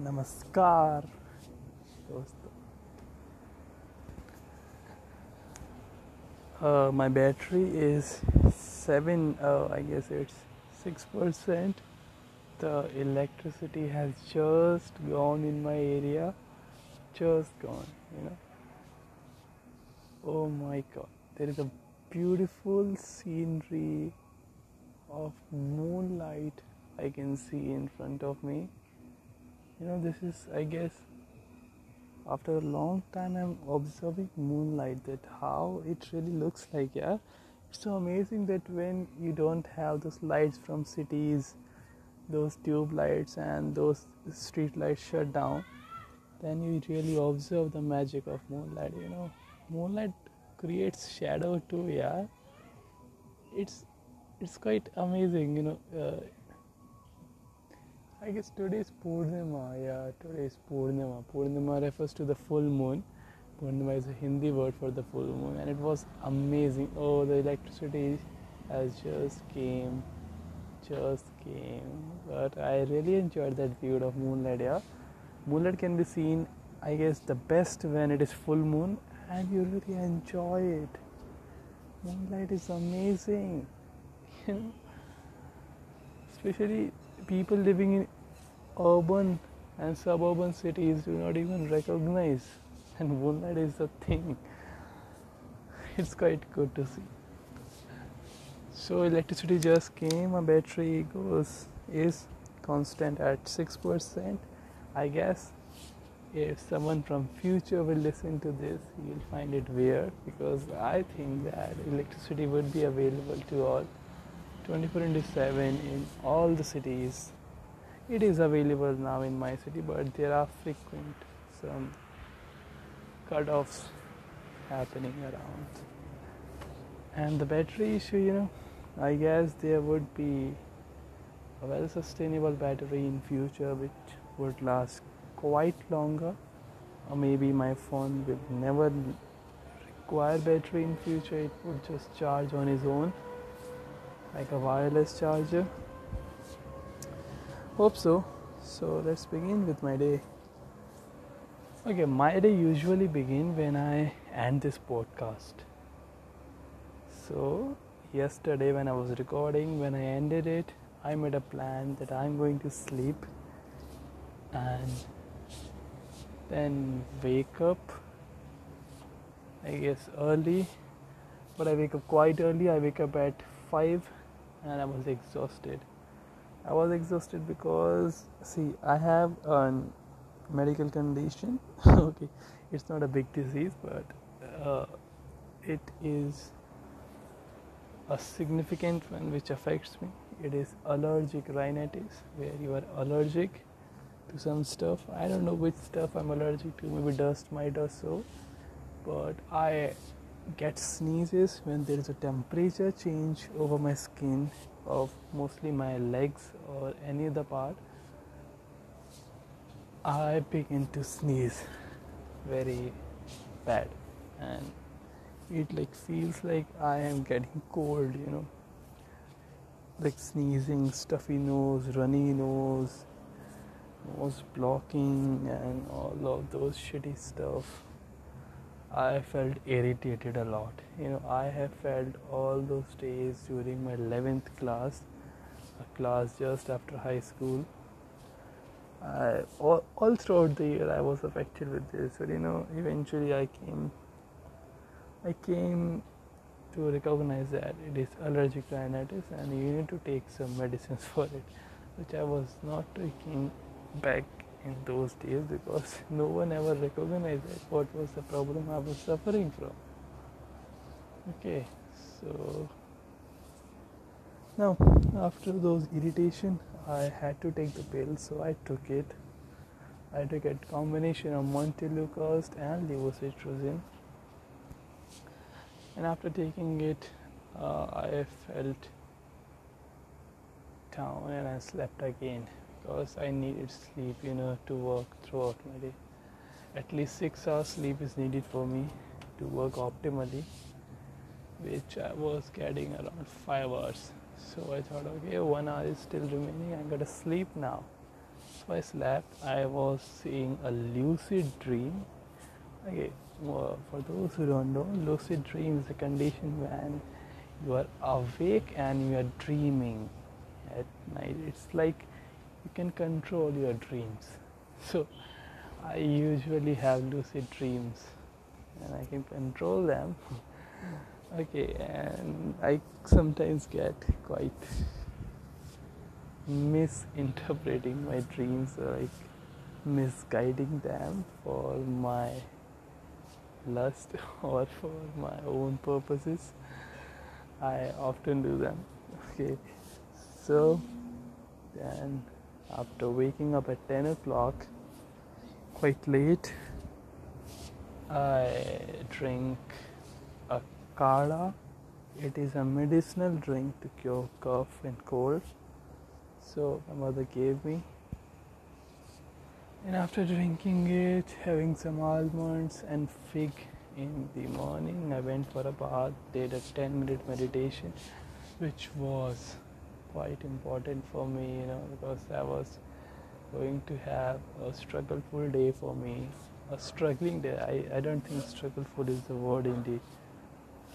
नमस्कार दोस्तों uh, my battery is 7 uh, i guess it's 6% the electricity has just gone in my area just gone you know oh my god there is a beautiful scenery of moonlight i can see in front of me you know this is i guess after a long time i'm observing moonlight that how it really looks like yeah? It's so amazing that when you don't have those lights from cities those tube lights and those street lights shut down then you really observe the magic of moonlight you know? Moonlight creates shadow too yeah? It's it's quite amazing you know uh, I guess today is Purnima. Yeah, today is Purnima. Purnima refers to the full moon. Purnima is a Hindi word for the full moon, and it was amazing. Oh, the electricity has just came, just came. But I really enjoyed that view of moonlight. Yeah, moonlight can be seen, I guess, the best when it is full moon, and you really enjoy it. Moonlight is amazing. You know, especially people living in urban and suburban cities do not even recognize. And moonlight is the thing. It's quite good to see. So electricity just came. A battery goes is constant at 6% i guess if someone from future will listen to this you'll find it weird because i think that electricity would be available to all 24 into 7 in all the cities. It is available now in my city, but there are frequent some cut-offs happening around. And the battery issue, you know, I guess there would be a well sustainable battery in future which would last quite longer or maybe my phone will never require battery in future it would just charge on its own like a wireless charger. Hope so. So let's begin with my day. Okay, my day usually begin when I end this podcast. So yesterday when I was recording, when I ended it, I made a plan that I'm going to sleep and then wake up I guess early but I wake up quite early. I wake up at 5 and I was exhausted. I was exhausted because see, I have a medical condition. okay, it's not a big disease, but uh, it is a significant one which affects me. It is allergic rhinitis, where you are allergic to some stuff. I don't know which stuff I'm allergic to. Maybe dust, mite, or so. But I get sneezes when there is a temperature change over my skin of mostly my legs or any other part i begin to sneeze very bad. And it like feels like i am getting cold you know. Like sneezing stuffy nose runny nose nose blocking and all of those shitty stuff I felt irritated a lot. You know, I have felt all those days during my 11th class, a class just after high school. I, all, all throughout the year, I was affected with this, but you know, eventually I came, I came to recognize that it is allergic rhinitis, and you need to take some medicines for it, which I was not taking back in those days because no one ever recognized what was the problem I was suffering from. Okay, so now after those irritation, I had to take the pill, so I took it. I took a combination of montelukast and levocetirizine, and after taking it, uh, I felt down and I slept again because I needed sleep, you know, to work throughout my day. At least six hours sleep is needed for me to work optimally, which I was getting around five hours. So I thought, okay, one hour is still remaining. I'm gonna sleep now. so I slept. I was seeing a lucid dream. Okay, well, for those who don't know, lucid dream is a condition when you are awake and you are dreaming at night. It's like you can control your dreams. So I usually have lucid dreams and I can control them. okay, and I sometimes get quite misinterpreting my dreams or like misguiding them for my lust or for my own purposes. I often do them. Okay, so then after waking up at 10 o'clock, quite late, I drink a kadha. It is a medicinal drink to cure cough and cold. So my mother gave me. And after drinking it, having some almonds and fig in the morning, I went for a bath, did a 10 minute meditation, which was quite important for me, you know, because I was going to have a struggleful day for me a struggling day. I, I don't think struggleful is the word indeed.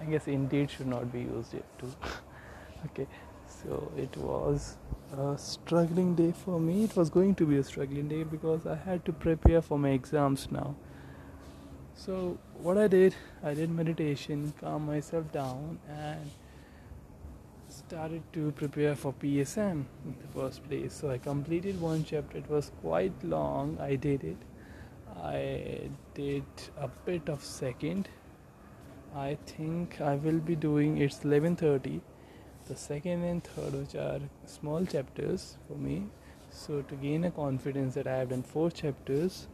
I guess indeed should not be used yet too. okay, so it was a struggling day for me. It was going to be a struggling day because I had to prepare for my exams now. So what I did, I did meditation, calm myself down, and started to prepare for PSM in the first place. So I completed one chapter. It was quite long. I did it I did a bit of second. I think I will be doing it's 11:30. The second and third, which are small chapters for me. So to gain a confidence that I have done four chapters,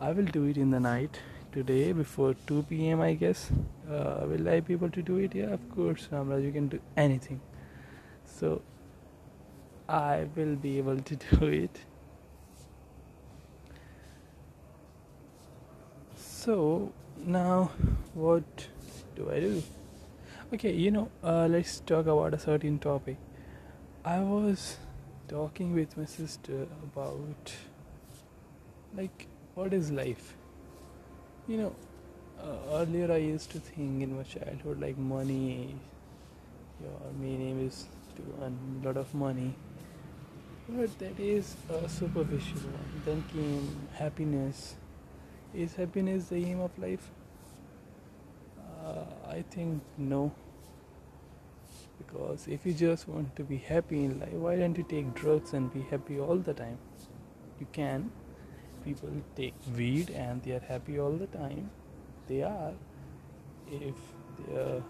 I will do it in the night today before 2 p.m. I guess. Uh, will I be able to do it? Yeah, of course, Ramraj. You can do anything. So I will be able to do it so now what do I do? Okay, you know, uh, let's talk about a certain topic. I was talking with my sister about like what is life. You know, uh, earlier I used to think in my childhood like money. Your main aim is to earn a lot of money, but that is a superficial one. Then came happiness is happiness the aim of life? Uh, I think no. Because if you just want to be happy in life, why don't you take drugs and be happy all the time? You can. People take weed and they are happy all the time. They are. If their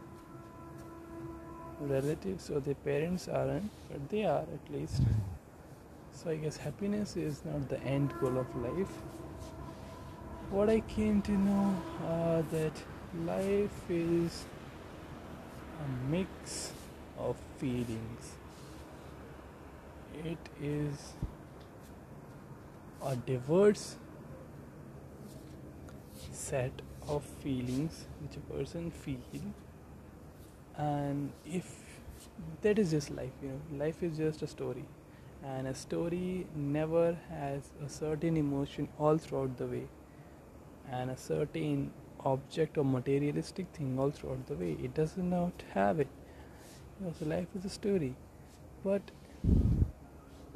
relatives or their parents aren't, but they are at least. So I guess happiness is not the end goal of life what I came to know uh, that life is a mix of feelings. It is a diverse set of feelings which a person feel and if that is just life you know life is just a story and a story never has a certain emotion all throughout the way and a certain object or materialistic thing all throughout the way. It does not have it. You know, so life is a story. But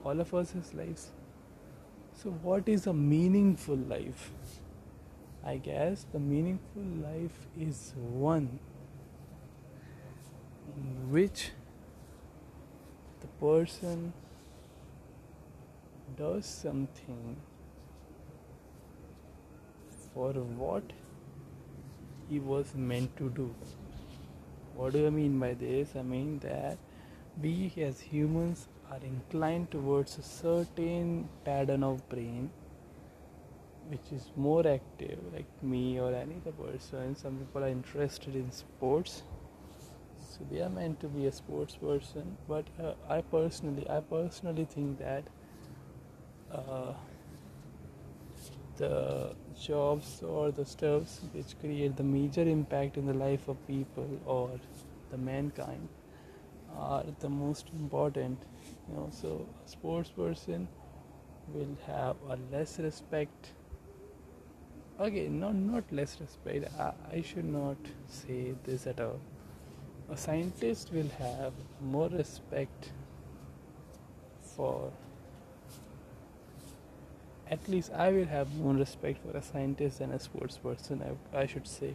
all of us has lives. So what is a meaningful life? I guess the meaningful life is one which the person does something for what he was meant to do. What do I mean by this? I mean that we as humans are inclined towards a certain pattern of brain which is more active, like me or any other person. Some people are interested in sports, they are meant to be a sports person. But uh, I personally, I personally think that uh, the jobs or the stuffs which create the major impact in the life of people or the mankind are the most important you know so a sports person will have a less respect okay not not less respect I, I should not say this at all a scientist will have more respect for at least I will have more respect for a scientist than a sports person I, I should say.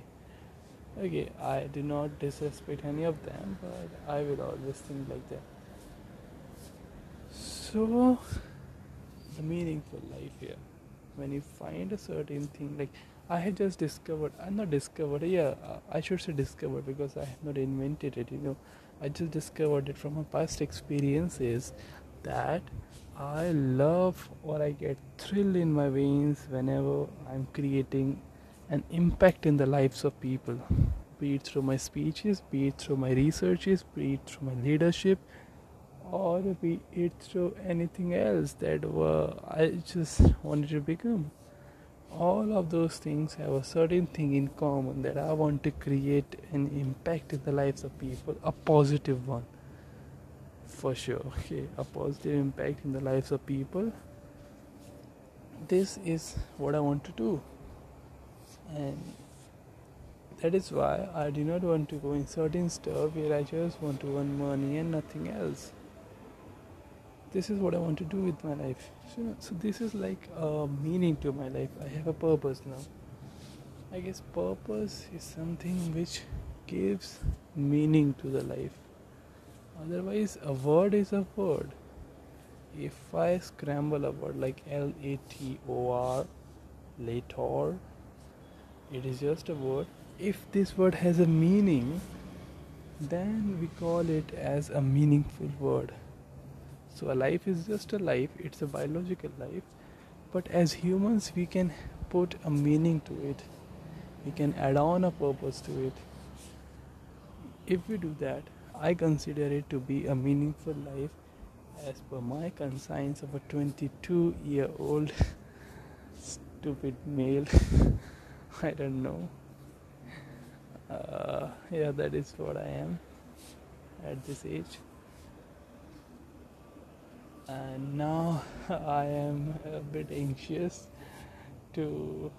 Okay I do not disrespect any of them but I will always think like that so the meaningful life here. When you find a certain thing like i had just discovered i'm not discovered yeah i should say discovered because i have not invented it you know i just discovered it from my past experiences that i love or i get thrill in my veins whenever i'm creating an impact in the lives of people be it through my speeches be it through my researches be it through my leadership or be it through anything else that were I just wanted to become. All of those things have a certain thing in common that I want to create an impact in the lives of people, a positive one. For sure, okay, a positive impact in the lives of people. This is what I want to do, and that is why I do not want to go in certain stuff where I just want to earn money and nothing else this is what I want to do with my life. So, so this is like a meaning to my life. I have a purpose now. I guess purpose is something which gives meaning to the life. Otherwise, a word is a word. If I scramble a word like L A T O R, lator, it is just a word. If this word has a meaning, then we call it as a meaningful word so a life is just a life it's a biological life but as humans we can put a meaning to it. We can add on a purpose to it. If we do that i consider it to be a meaningful life as per my conscience of a 22 year old stupid male. I don't know. Uh, yeah that is what i am at this age and now I am a bit anxious to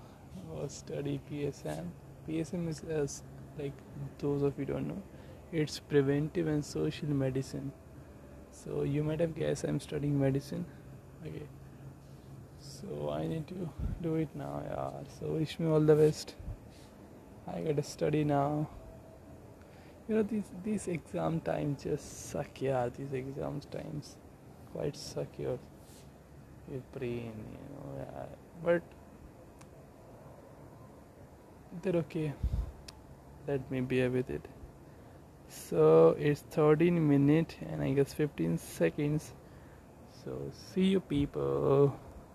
uh, study PSM. PSM is as like those of you don't know, it's preventive and social medicine. So you might have guessed I'm studying medicine. Okay. So I need to do it now, yeah. So wish me all the best. I gotta study now. You know these these exam times just suck, yeah. These exam times quite secure your brain you know yeah. but they're okay. Let me bear with it. So it's 13 minutes and i guess 15 seconds. So see you people